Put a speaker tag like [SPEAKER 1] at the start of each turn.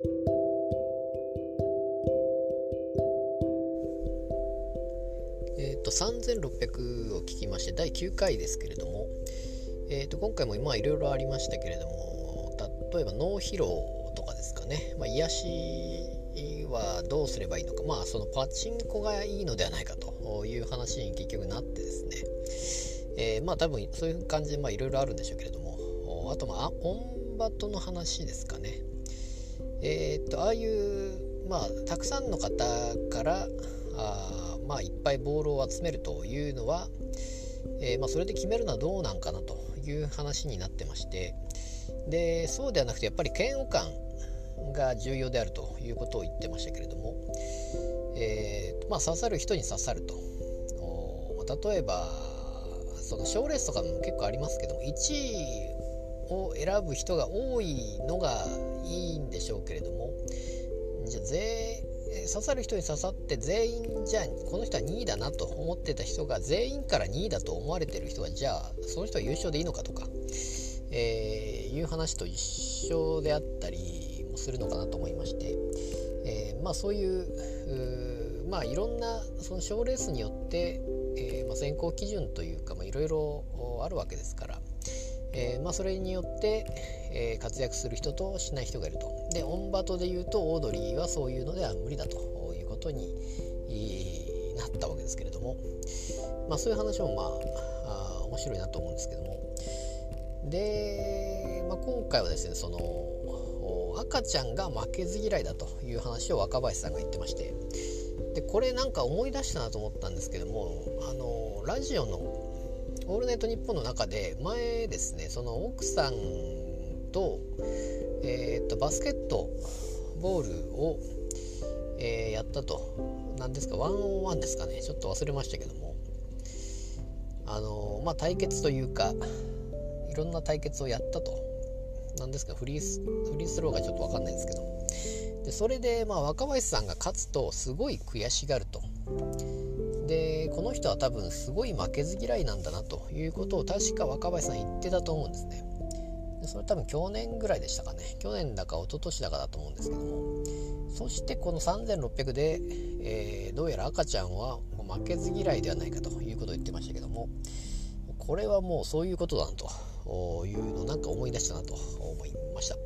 [SPEAKER 1] えっ、と3600を聞きまして第9回ですけれども、えー、と今回もまあいろいろありましたけれども例えば脳疲労とかですかね、まあ、癒しはどうすればいいのか。まあそのパチンコがいいのではないかという話に結局なってですね、えー、まあ多分そういう感じでいろいろあるんでしょうけれども。あとまあオンバトの話ですかね。えっ、とああいうまあたくさんの方からあまあいっぱいボールを集めるというのは、えー、まあ、それで決めるのはどうなんかなという話になってましてでそうではなくてやっぱり嫌悪感が重要であるということを言ってましたけれども、えーまあ、刺さる人に刺さると。例えばその賞レースとかも結構ありますけども1位を選ぶ人が多いのがいいんでしょうけれども。じゃあ全刺さる人に刺さって全員じゃあこの人は2位だなと思ってた人が全員から2位だと思われてる人はじゃあその人は優勝でいいのかとか、えー、いう話と一緒であったりもするのかなと思いまして、えー、まあそういうまあいろんなその賞レースによって、えー、まあ、選考基準というかいろいろあるわけですから、えまあ、それによって、えー、活躍する人としない人がいると。でオンバトで言うとオードリーはそういうのでは無理だということになったわけですけれども、まあ、そういう話もまああ面白いなと思うんですけども。で、まあ、今回はですねその赤ちゃんが負けず嫌いだという話を若林さんが言ってまして。でこれなんか思い出したなと思ったんですけどもあのラジオの「オールナイトニッポン」の中で前ですねその奥さんと,、えー、とバスケットボールを、えー、やったと。何ですかワンオンワンですかね。ちょっと忘れましたけども。あのまあ対決というかいろんな対決をやったと。何ですかフリースフリースローがちょっと分かんないですけど。でそれでまあ若林さんが勝つとすごい悔しがると。この人は多分すごい負けず嫌いなんだなということを確か若林さん言ってたと思うんですね。でそれ多分去年ぐらいでしたかね。去年だか一昨年だかだと思うんですけども。そしてこの3600で、えー、どうやら赤ちゃんは負けず嫌いではないかということを言ってましたけども。これはもうそういうことだなというのをなんか思い出したなと思いました。